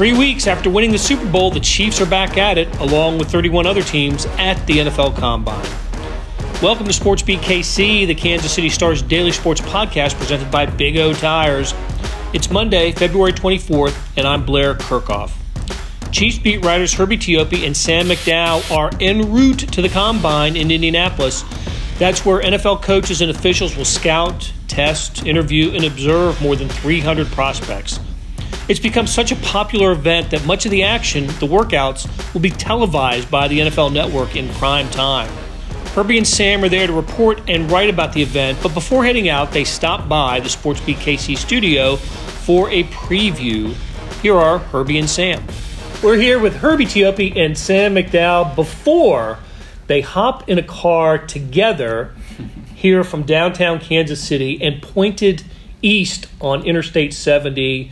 Three weeks after winning the Super Bowl, the Chiefs are back at it, along with 31 other teams at the NFL Combine. Welcome to Sports Beat KC, the Kansas City Stars daily sports podcast presented by Big O Tires. It's Monday, February 24th, and I'm Blair Kerkhoff. Chiefs beat writers Herbie Teope and Sam McDowell are en route to the Combine in Indianapolis. That's where NFL coaches and officials will scout, test, interview, and observe more than 300 prospects. It's become such a popular event that much of the action, the workouts, will be televised by the NFL Network in prime time. Herbie and Sam are there to report and write about the event, but before heading out, they stop by the Sports Beat KC studio for a preview. Here are Herbie and Sam. We're here with Herbie Teope and Sam McDowell before they hop in a car together here from downtown Kansas City and pointed east on Interstate 70,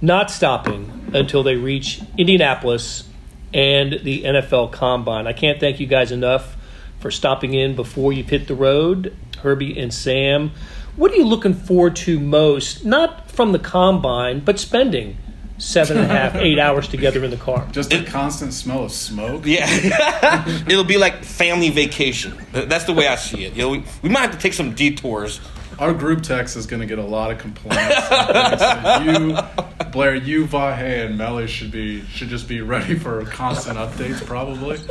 not stopping until they reach Indianapolis and the NFL Combine. I can't thank you guys enough for stopping in before you've hit the road, Herbie and Sam. What are you looking forward to most, not from the Combine, but spending seven and a half, eight hours together in the car. Just a constant smell of smoke. Yeah, it'll be like family vacation. That's the way I see it. You know, we, we might have to take some detours. Our group text is going to get a lot of complaints. you, Blair, you, Vahe, and Melly should be should just be ready for constant updates, probably.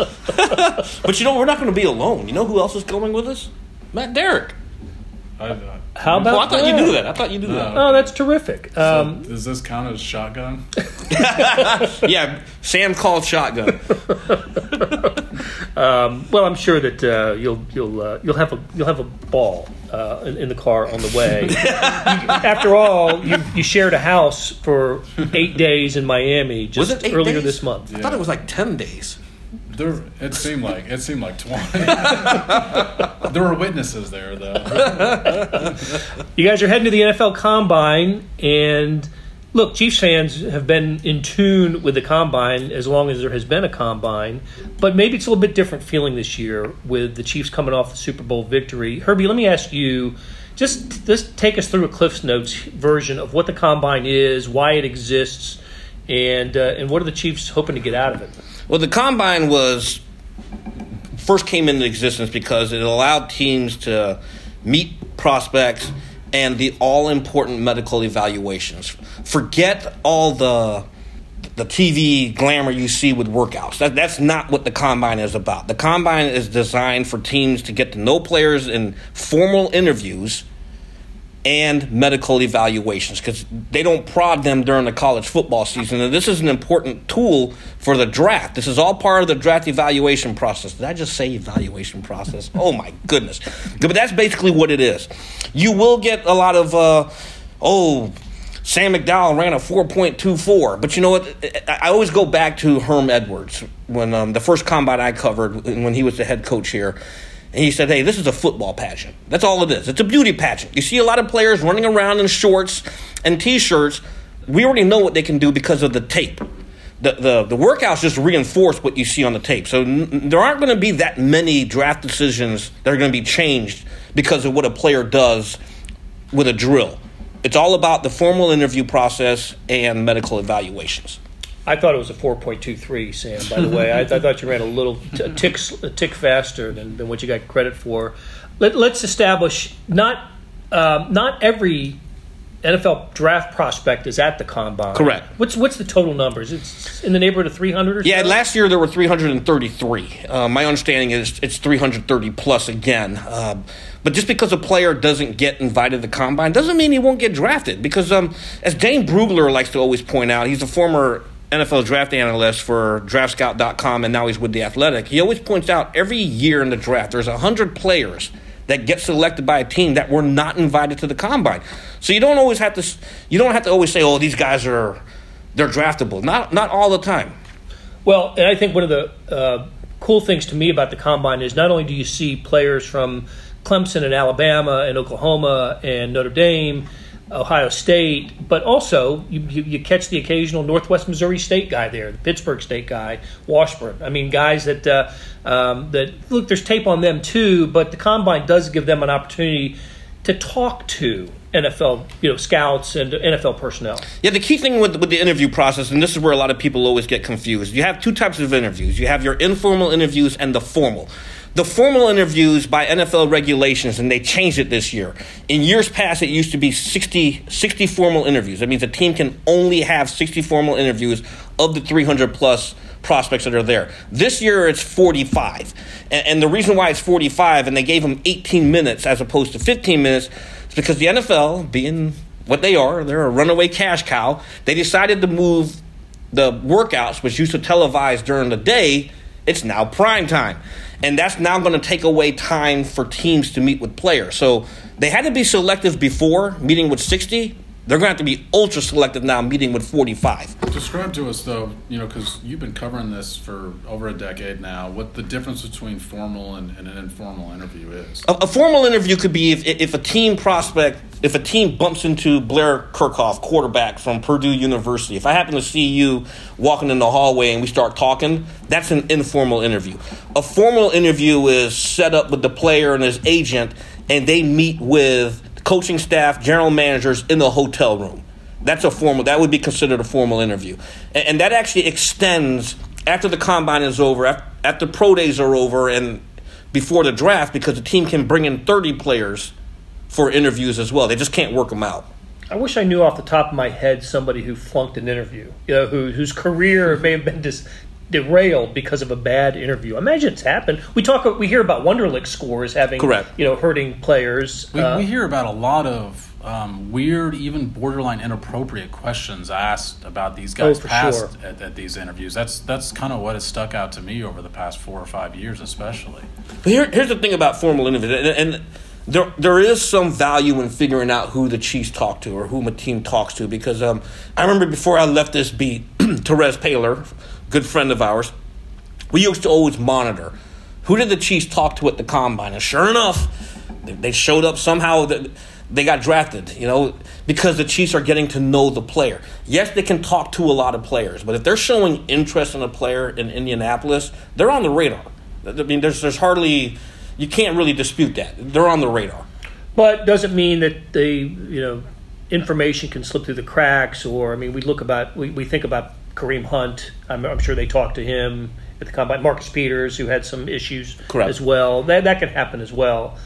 but you know, we're not going to be alone. You know who else is going with us? Matt Derrick. I, how about? Well, I thought you knew that. I thought you knew no. that. Oh, that's terrific. Um, does this count as shotgun? yeah, Sam called shotgun. um, well, I'm sure that uh, you'll you'll uh, you'll have a you'll have a ball uh, in, in, the car on the way. you, after all, you, you shared a house for eight days in Miami just earlier days? this month. I thought it was like ten days. There, it seemed like it seemed like twenty. there were witnesses there, though. you guys are heading to the NFL Combine, and look, Chiefs fans have been in tune with the Combine as long as there has been a Combine, but maybe it's a little bit different feeling this year with the Chiefs coming off the Super Bowl victory. Herbie, let me ask you. Just, just take us through a Cliff's Notes version of what the Combine is, why it exists, and uh, and what are the Chiefs hoping to get out of it? Well, the combine was first came into existence because it allowed teams to meet prospects and the all important medical evaluations. Forget all the the TV glamour you see with workouts. That, that's not what the combine is about. The combine is designed for teams to get to know players in formal interviews and medical evaluations because they don't prod them during the college football season. And this is an important tool for the draft. This is all part of the draft evaluation process. Did I just say evaluation process? Oh my goodness. But that's basically what it is. You will get a lot of, uh, oh, Sam McDowell ran a 4.24. But you know what? I always go back to Herm Edwards when um, the first combine I covered when he was the head coach here. And he said, hey, this is a football pageant. That's all it is. It's a beauty pageant. You see a lot of players running around in shorts and t shirts. We already know what they can do because of the tape. The, the, the workouts just reinforce what you see on the tape. So n- there aren't going to be that many draft decisions that are going to be changed because of what a player does with a drill. It's all about the formal interview process and medical evaluations. I thought it was a 4.23, Sam, by the way. I, I, thought you ran a little a tick, a tick faster than, than what you got credit for. Let, us establish not, um, not every NFL draft prospect is at the combine. Correct. What's what's the total numbers? It's in the neighborhood of 300 or Yeah, last year there were 333. Uh, my understanding is it's 330 plus again. Uh, but just because a player doesn't get invited to the combine doesn't mean he won't get drafted. Because um, as Dane Brugler likes to always point out, he's a former NFL draft analyst for draftscout.com and now he's with the Athletic. He always points out every year in the draft there's 100 players that get selected by a team that were not invited to the combine. So you don't always have to you don't have to always say oh these guys are they're draftable. Not not all the time. Well, and I think one of the uh, cool things to me about the combine is not only do you see players from Clemson and Alabama and Oklahoma and Notre Dame Ohio State, but also you, you, you, catch the occasional Northwest Missouri State guy there, the Pittsburg State guy, Washburn. I mean, guys that uh, um, that look, there's tape on them too, but the combine does give them an opportunity to talk to NFL, you know, scouts and NFL personnel. Yeah, the key thing with with the interview process, and this is where a lot of people always get confused. You have two types of interviews. You have your informal interviews and the formal. The formal interviews by NFL regulations, and they changed it this year. In years past, it used to be 60, 60 formal interviews. That means a team can only have 60 formal interviews of the 300 plus prospects that are there. This year it's 45. And, and, the reason why it's 45 and they gave them 18 minutes as opposed to 15 minutes is because the NFL, being what they are, they're a runaway cash cow, they decided to move the workouts, which used to televise during the day, it's now prime time. And that's now going to take away time for teams to meet with players. So they had to be selective before, meeting with 60 they're going to have to be ultra selective now, meeting with 45. Describe to us, though, you know, because you've been covering this for over a decade now, what the difference between formal and, and an informal interview is. A, a, formal interview could be if, if a team prospect, if a team bumps into Blair Kerkhoff, quarterback from Purdue University, if I happen to see you walking in the hallway and we start talking, that's an informal interview. A formal interview is set up with the player and his agent, and they meet with coaching staff, general managers in the hotel room. That's a formal. That would be considered a formal interview, and, and that actually extends after the combine is over, after, after pro days are over, and before the draft, because the team can bring in thirty players for interviews as well. They just can't work them out. I wish I knew off the top of my head somebody who flunked an interview, you know, who, whose career may have been dis, derailed because of a bad interview. I Imagine it's happened. We talk, we hear about Wonderlic scores having, Correct. you know, hurting players. We, uh, we hear about a lot of um, weird, even borderline inappropriate questions asked about these guys oh, past sure. at, at, these interviews. That's that's kind of what has stuck out to me over the past four or five years, especially. But here, here's the thing about formal interviews, and, and there there is some value in figuring out who the Chiefs talk to or whom a team talks to because um, I remember before I left this beat, Terez Paylor good friend of ours, we used to always monitor who did the Chiefs talk to at the combine. And sure enough, they showed up somehow. They got drafted, you know, because the Chiefs are getting to know the player. Yes, they can talk to a lot of players, but if they're showing interest in a player in Indianapolis, they're on the radar. I mean, there's there's hardly you can't really dispute that they're on the radar. But doesn't mean that the you know information can slip through the cracks, or I mean, we look about we, we think about Kareem Hunt. I'm, I'm, sure they talked to him at the combine. Marcus Peters, who had some issues Correct. as well. That that can happen as well.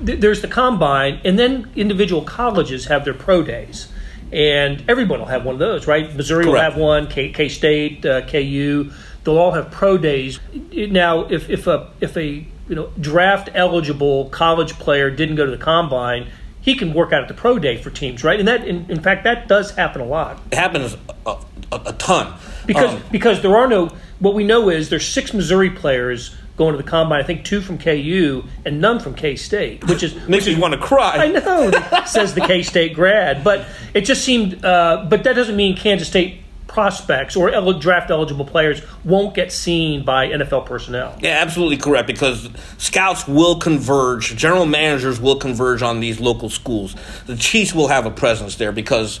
There's the combine, and then individual colleges have their pro days, and everyone will have one of those, right? Missouri Correct. will have one. K, K State, uh, KU, they'll all have pro days. Now, if if a if a you know draft eligible college player didn't go to the combine he can work out at the pro day for teams, right? And that, in, in fact, that does happen a lot. It happens a, a, a ton because um, because there are no. What we know is there's six Missouri players going to the combine. I think two from KU and none from K State, which is makes me want to cry. I know, says the K State grad, but it just seemed. Uh, but that doesn't mean Kansas State prospects or draft eligible players won't get seen by NFL personnel. Yeah, absolutely correct because scouts will converge, general managers will converge on these local schools. The Chiefs will have a presence there because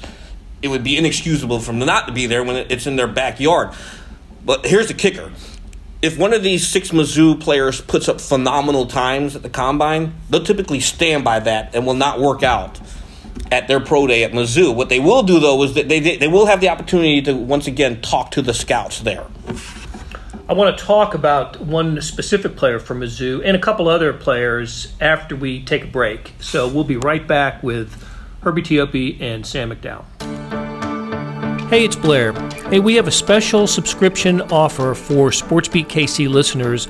it would be inexcusable for them not to be there when it's in their backyard. But here's the kicker. If one of these six Mizzou players puts up phenomenal times at the combine, they'll typically stand by that and will not work out at their pro day at Mizzou. What they will do though is that they they will have the opportunity to once again talk to the scouts there. I want to talk about one specific player from Mizzou and a couple other players after we take a break. So we'll be right back with Herbie Teope and Sam McDowell. Hey, it's Blair. Hey, we have a special subscription offer for SportsBeat KC listeners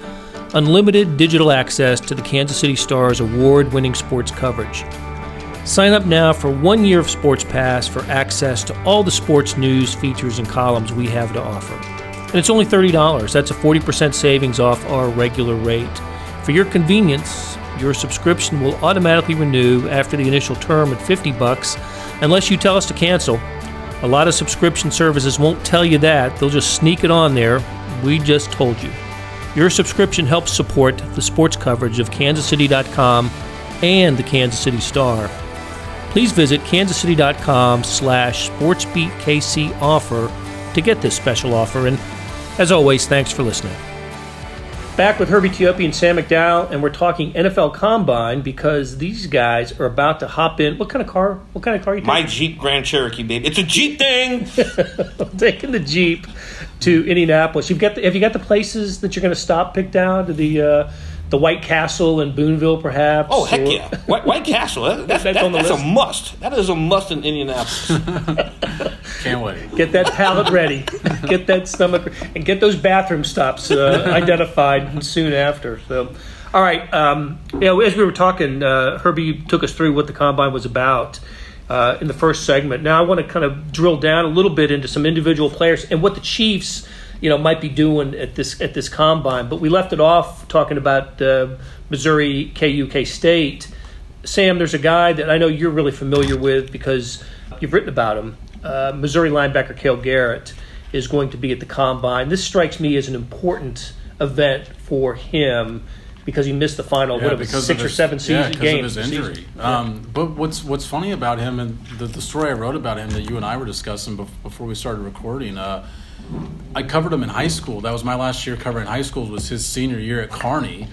unlimited digital access to the Kansas City Stars award winning sports coverage. Sign up now for one year of Sports Pass for access to all the sports news, features, and columns we have to offer. And it's only $30. That's a 40% savings off our regular rate. For your convenience, your subscription will automatically renew after the initial term at 50 bucks unless you tell us to cancel. A lot of subscription services won't tell you that. They'll just sneak it on there. We just told you. Your subscription helps support the sports coverage of kansascity.com and the Kansas City Star please visit kansascity.com slash sportsbeatkc offer to get this special offer. And as always, thanks for listening. Back with Herbie Teope and Sam McDowell, and we're talking NFL Combine because these guys are about to hop in. What kind of car? What kind of car are you taking? My Jeep Grand Cherokee, baby. It's a Jeep thing. taking the Jeep to Indianapolis. You've got the, have you got the places that you're going to stop picked out? To the uh, the White Castle in Boonville, perhaps? Oh heck Or- yeah, White, White Castle. That, that's That's that- on the that's a must. That is a must in Indianapolis. Can't wait. Get that palate ready. Get that stomach and get those bathroom stops uh, identified soon after. So, all right. Um, you know, as we were talking, uh, Herbie took us through what the combine was about uh, in the first segment. Now I want to kind of drill down a little bit into some individual players and what the Chiefs, you know, might be doing at this at this combine. But we left it off talking about uh, Missouri, KU, K State. Sam, there's a guy that I know you're really familiar with because you've written about him. Uh, Missouri linebacker Cale Garrett is going to be at the combine. This strikes me as an important event for him because he missed the final what, it was, six of or seven season yeah, games. of his injury. Um, but what's what's funny about him and the, the story I wrote about him that you and I were discussing before we started recording. Uh, I covered him in high school. That was my last year covering high school. Was his senior year at Kearney,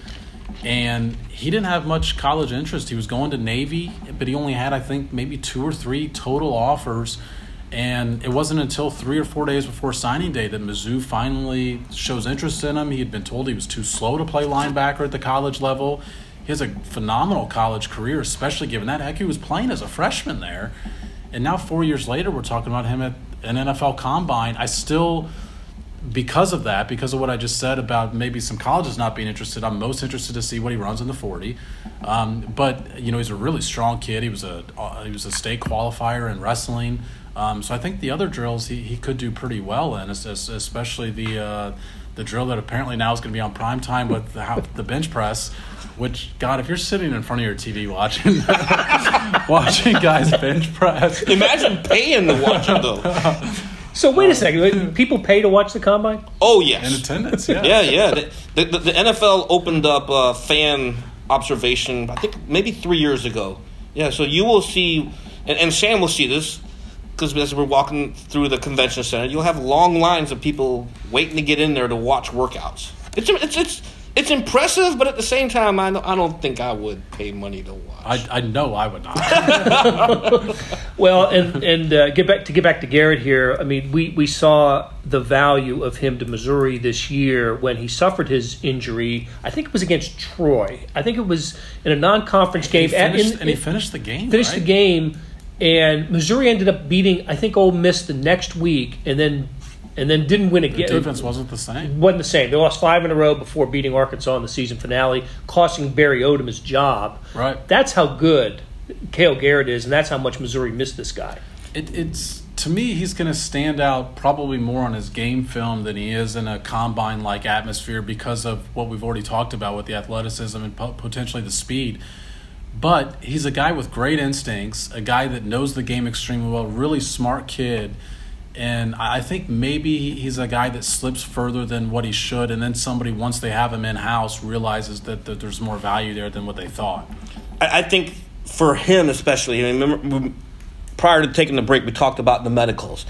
and he didn't have much college interest. He was going to Navy, but he only had I think maybe two or three total offers. And it wasn't until three or four days before signing day that Mizzou finally shows interest in him. He had been told he was too slow to play linebacker at the college level. He has a phenomenal college career, especially given that. Heck, he was playing as a freshman there. And now, four years later, we're talking about him at an NFL combine. I still, because of that, because of what I just said about maybe some colleges not being interested, I'm most interested to see what he runs in the 40. Um, but you know, he's a really strong kid. He was a uh, he was a state qualifier in wrestling. Um, so I think the other drills he, he could do pretty well in, es- es- especially the uh, the drill that apparently now is going to be on prime time with the, the bench press. Which God, if you're sitting in front of your TV watching watching guys bench press, Imagine paying to watch it though. So wait a second. People pay to watch the combine? Oh yes, in attendance, yeah, Yeah, yeah. The, the, the NFL opened up uh, fan observation. I think maybe three years ago. Yeah, so you will see, and, and Sam will see this because as we're walking through the convention center, you'll have long lines of people waiting to get in there to watch workouts. It's it's it's it's impressive, but at the same time, I don't, I don't think I would pay money to watch. I, I know I would not. Well, and and uh, get back to get back to Garrett here. I mean, we we saw the value of him to Missouri this year when he suffered his injury. I think it was against Troy. I think it was in a non-conference game. He at- in- and he finished the game. finished right? the game, and Missouri ended up beating I think Ole Miss the next week, and then and then didn't win The again. defense wasn't the same. wasn't the same. They lost five in a row before beating Arkansas in the season finale, costing Barry Odom his job. Right. That's how good Cale Garrett is, and that's how much Missouri missed this guy. It, it's to me, he's going to stand out probably more on his game film than he is in a combine like atmosphere because of what we've already talked about with the athleticism and po- potentially the speed. But he's a guy with great instincts, a guy that knows the game extremely well, really smart kid. And I think maybe he's a guy that slips further than what he should. And then somebody, once they have him in house, realizes that, that there's more value there than what they thought. I, think for him especially, I remember prior to taking the break, we talked about the medicals.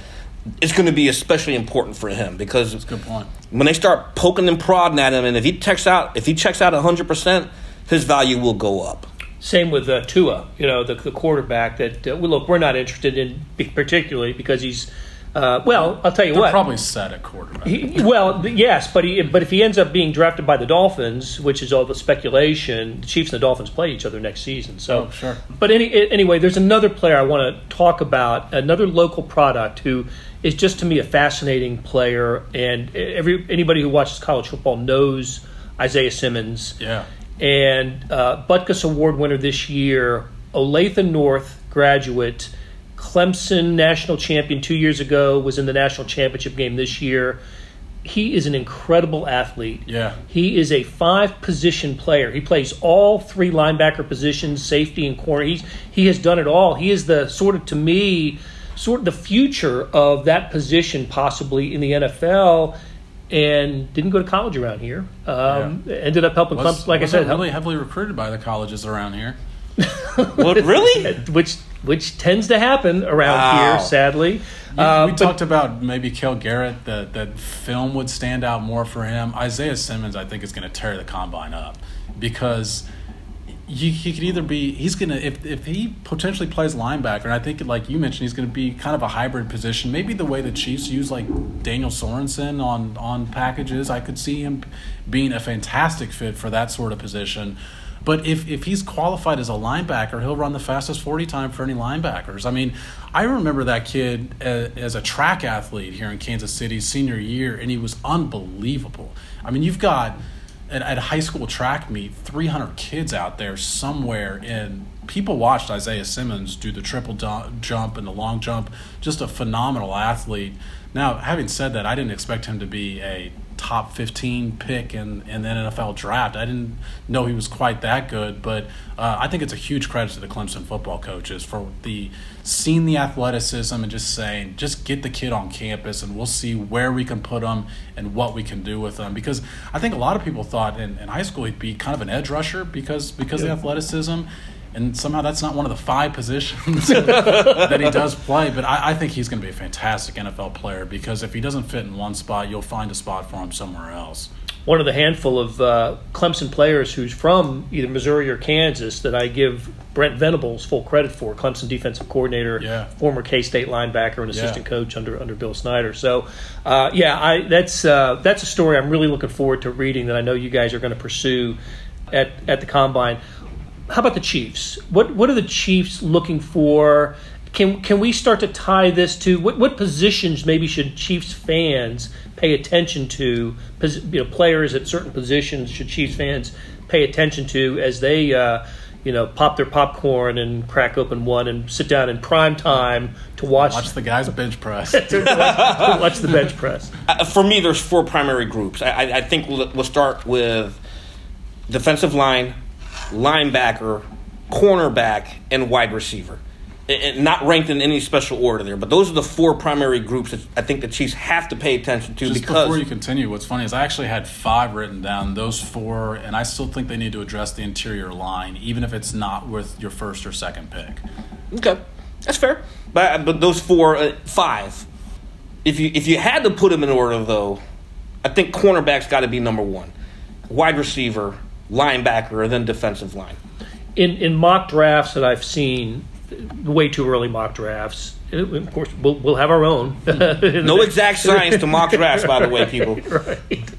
It's going to be especially important for him because Good point. when they start poking and prodding at him, and if he checks out, if he checks out hundred percent, his value will go up. Same with uh, Tua, you know, the, the quarterback. That uh, well, look, we're not interested in particularly because he's. Uh, well, I'll tell you They're what. probably set at quarterback. He, well, yes, but he, but if he ends up being drafted by the Dolphins, which is all the speculation, the Chiefs and the Dolphins play each other next season. So, Oh, sure. But any, anyway, there's another player I want to talk about, another local product who is just to me a fascinating player, and every anybody who watches college football knows Isaiah Simmons yeah. And uh, Butkus Award winner this year, Olathe North graduate, Clemson national champion two years ago, was in the national championship game this year. He is an incredible athlete. Yeah. He is a five position player. He plays all three linebacker positions, safety and corner. He's he has done it all. He is the sort of to me sort of the future of that position possibly in the NFL and didn't go to college around here. Um, Ended up helping Was, Clemson, like I said, really heavily recruited by the colleges around here. What really? which which tends to happen around Wow. here, sadly. You- Uh, we but- talked about maybe Cale Garrett that that film would stand out more for him. Isaiah Simmons, I think, is going to tear the combine up because he, he could either be he's to if if he potentially plays linebacker, and I think like you mentioned, he's to be kind of a hybrid position. Maybe the way the Chiefs use like Daniel Sorensen on on packages, I could see him being a fantastic fit for that sort of position. But if, if he's qualified as a linebacker, he'll run the fastest 40 time for any linebackers. I mean, I remember that kid as, as a track athlete here in Kansas City senior year, and he was unbelievable. I mean, you've got at, at high school track meet 300 kids out there somewhere, and people watched Isaiah Simmons do the triple jump and the long jump. Just a phenomenal athlete. Now, having said that, I didn't expect him to be a top 15 pick in, in the NFL draft. I didn't know he was quite that good, but uh, I think it's a huge credit to the Clemson football coaches for the seeing the athleticism and just saying, just get the kid on campus and we'll see where we can put him and what we can do with him. Because I think a lot of people thought in, in high school he'd be kind of an edge rusher because because of the athleticism. And somehow that's not one of the five positions that he does play. But I, I think he's going to be a fantastic NFL player because if he doesn't fit in one spot, you'll find a spot for him somewhere else. one of the handful of uh, Clemson players who's from either Missouri or Kansas that I give Brent Venables full credit for. Clemson defensive coordinator, Yeah. former K State linebacker, and assistant Yeah. coach under under Bill Snyder. So, uh, yeah, I that's uh, that's a story I'm really looking forward to reading that I know you guys are going to pursue at at the combine. How about the Chiefs? What what are the Chiefs looking for? Can can we start to tie this to what what positions maybe should Chiefs fans pay attention to? You know, players at certain positions should Chiefs fans pay attention to as they uh, you know pop their popcorn and crack open one and sit down in prime time to watch Watch the guys bench press. to watch, watch the bench press. Uh, for me, there's four primary groups. I, I, I think we'll, we'll start with defensive line, linebacker, cornerback, and wide receiver. And- not ranked in any special order there, but those are the four primary groups that I think the Chiefs have to pay attention to Just because before you continue, what's funny is I actually had five written down, those four, and I still think they need to address the interior line, even if it's not with your first or second pick. Okay, that's fair. But but those four, uh, five. If you if you had to put them in order though, I think cornerback's got to be number one, wide receiver, linebacker, and then defensive line. in in mock drafts that I've seen, way too early mock drafts. uh, Of course, we'll, we'll have our own. No exact science to mock drafts, by the way, people. right.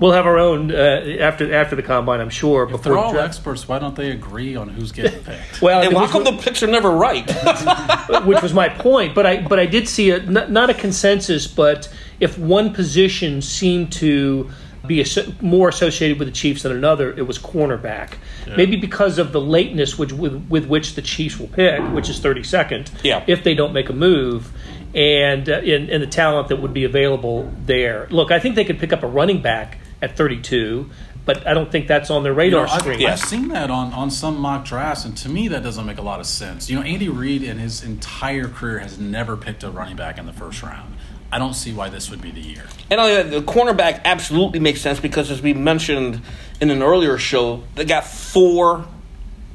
We'll have our own uh, after after the combine, I'm sure. If before they're all draft. experts, why don't they agree on who's getting picked? Well, And why was- come the picks are never right? which was my point. But I but I did see a not, not a consensus, but if one position seemed to be more associated with the Chiefs than another, it was cornerback. Maybe because of the lateness which with, with which the Chiefs will pick, which is thirty second. Yeah. If they don't make a move. And, uh, and and the talent that would be available there. Look, I think they could pick up a running back at 32, but I don't think that's on their You radar know, I've, screen. Yeah. I've seen that on, on some mock drafts, and to me, that doesn't make a lot of sense. You know, Andy Reid in his entire career has never picked a running back in the first round. I don't see why this would be the year. And uh, the cornerback absolutely makes sense because, as we mentioned in an earlier show, they got four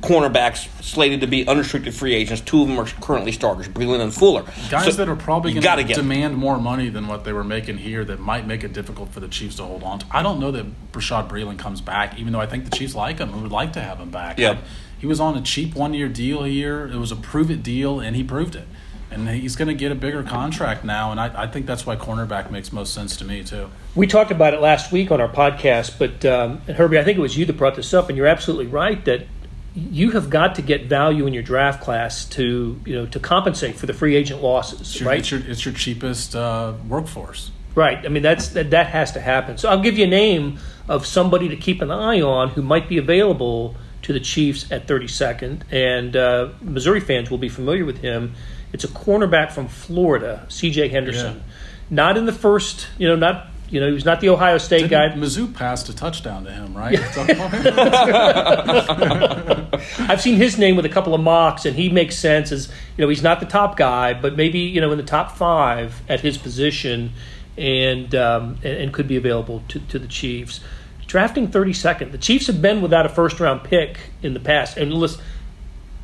cornerbacks slated to be unrestricted free agents. Two of them are currently starters, Breeland and Fuller. Guys So that are probably going to demand more money than what they were making here that might make it difficult for the Chiefs to hold on to. I don't know that Bashaud Breeland comes back, even though I think the Chiefs like him and would like to have him back. Yeah. He was on a cheap one year deal here. It was a prove it deal, and he proved it. And he's going to get a bigger contract now, and I, I think that's why cornerback makes most sense to me, too. We talked about it last week on our podcast, but um, Herbie, I think it was you that brought this up, and you're absolutely right that you have got to get value in your draft class to you know to compensate for the free agent losses, It's your, right? it's your, it's your cheapest uh, workforce. Right. I mean, that's that, that has to happen. So I'll give you a name of somebody to keep an eye on who might be available to the Chiefs at 32nd, and uh, Missouri fans will be familiar with him. It's a cornerback from Florida, C.J. Henderson. Yeah. Not in the first, you know, not you know, he was not the Ohio State guy. Didn't Mizzou passed a touchdown to him, right? I've seen his name with a couple of mocks, and he makes sense as you know he's not the top guy, but maybe you know in the top five at his position, and um, and, and could be available to, to the Chiefs. Drafting thirty second, the Chiefs have been without a first round pick in the past, and listen,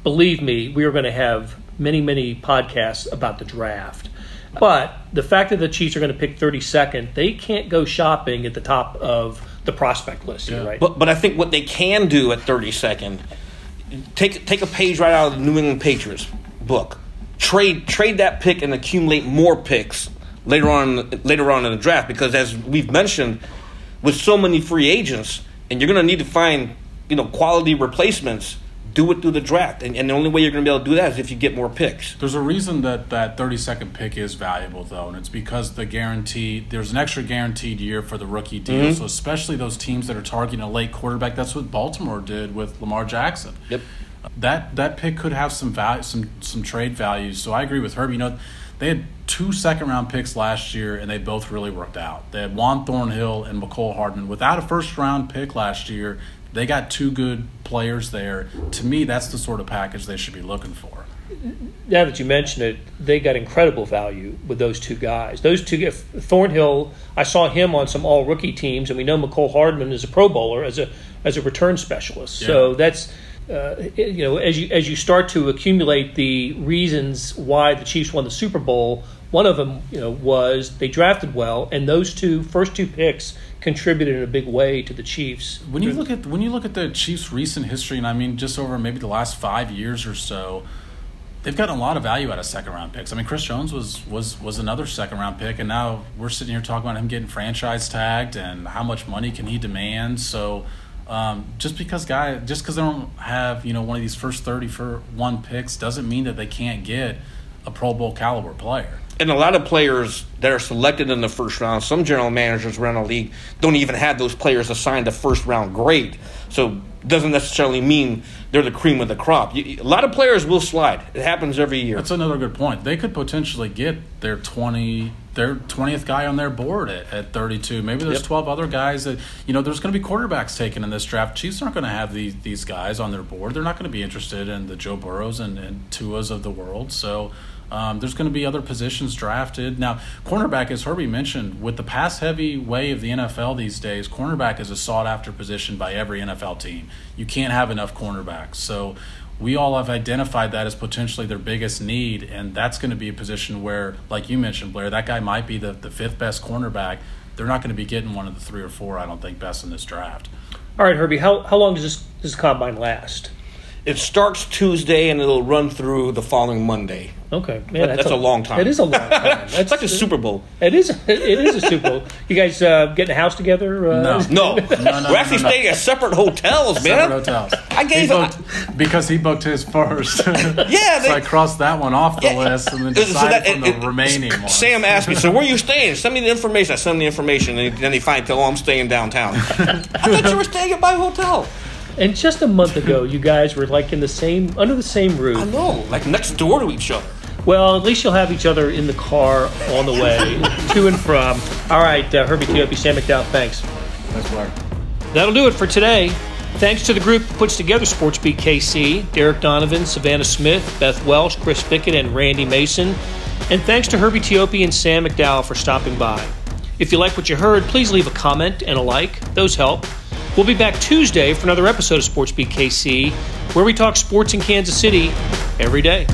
believe me, we are going to have many, many podcasts about the draft. But the fact that the Chiefs are going to pick 32nd, they can't go shopping at the top of the prospect list, here, right? But but I think what they can do at 32nd, take take a page right out of the New England Patriots book. Trade trade that pick and accumulate more picks later on later on in the draft because as we've mentioned, with so many free agents, and you're going to need to find you know quality replacements do it through the draft. And, and the only way you're going to be able to do that is if you get more picks. There's a reason that that 32nd pick is valuable, though, and it's because the guarantee there's an extra guaranteed year for the rookie deal. Mm-hmm. So especially those teams that are targeting a late quarterback, that's what Baltimore did with Lamar Jackson. Yep. That that pick could have some value, some some trade value. So I agree with Herb. You know, they had two second round picks last year, and they both really worked out. They had Juan Thornhill and Mecole Hardman. Without a first round pick last year, they got two good players there. To me, that's the sort of package they should be looking for. Now that you mention it, they got incredible value with those two guys. Those two, Thornhill, I saw him on some all rookie teams, and we know Mecole Hardman is a Pro Bowler as a as a return specialist. Yeah. So that's uh, you know as you as you start to accumulate the reasons why the Chiefs won the Super Bowl. One of them, you know, was they drafted well, and those two first two picks contributed in a big way to the Chiefs. When you look at when you look at the Chiefs' recent history, and I mean just over maybe the last five years or so, they've gotten a lot of value out of second round picks. I mean, Chris Jones was was was another second round pick, and now we're sitting here talking about him getting franchise tagged and how much money can he demand. So. Um, just because guy, just because they don't have you know one of these first thirty for one picks doesn't mean that they can't get a Pro Bowl caliber player and a lot of players that are selected in the first round, some general managers around the league don't even have those players assigned a first round grade. So doesn't necessarily mean they're the cream of the crop. a lot of players will slide. It happens every year. That's another good point. They could potentially get their twenty their twentieth guy on their board at, at thirty two. Maybe there's yep. twelve other guys that you know. There's going to be quarterbacks taken in this draft. Chiefs aren't going to have these these guys on their board. They're not going to be interested in the Joe Burrows and, and Tuas of the world. So um, there's going to be other positions drafted. Now, cornerback, as Herbie mentioned, with the pass heavy way of the NFL these days, cornerback is a sought after position by every NFL team. You can't have enough cornerbacks. So we all have identified that as potentially their biggest need, and that's going to be a position where, like you mentioned, Blair, that guy might be the, the fifth best cornerback. They're not going to be getting one of the three or four, I don't think, best in this draft. All right, Herbie, how, how long does this, this combine last? It starts Tuesday and it'll run through the following Monday. Okay, man, that's, that's a, a, long time. It is a long time. That's it's like a Super Bowl. It is. It is a Super Bowl. You guys uh, getting a house together? Uh? No. no, no, no, We're actually staying at separate hotels, man. Separate hotels. I gave he booked, because he booked his first. yeah, so I crossed that one off the yeah, list and then decided so that, from it, the it, remaining ones. Sam asked me, "So where are you staying? Send me the information." I send him the information, and then he finally tell, "Oh, I'm staying downtown." I thought you were staying at my hotel. And just a month ago, you guys were like in the same under the same roof. I know, like next door to each other. Well, at least you'll have each other in the car on the way to and from. All right, uh, Herbie Teope, Sam McDowell, thanks. Thanks, Mark. That'll do it for today. Thanks to the group that puts together SportsBeat KC, Derek Donovan, Savannah Smith, Beth Welsh, Chris Pickett, and Randy Mason. And thanks to Herbie Teope and Sam McDowell for stopping by. If you like what you heard, please leave a comment and a like. Those help. We'll be back Tuesday for another episode of SportsBeat KC, where we talk sports in Kansas City every day.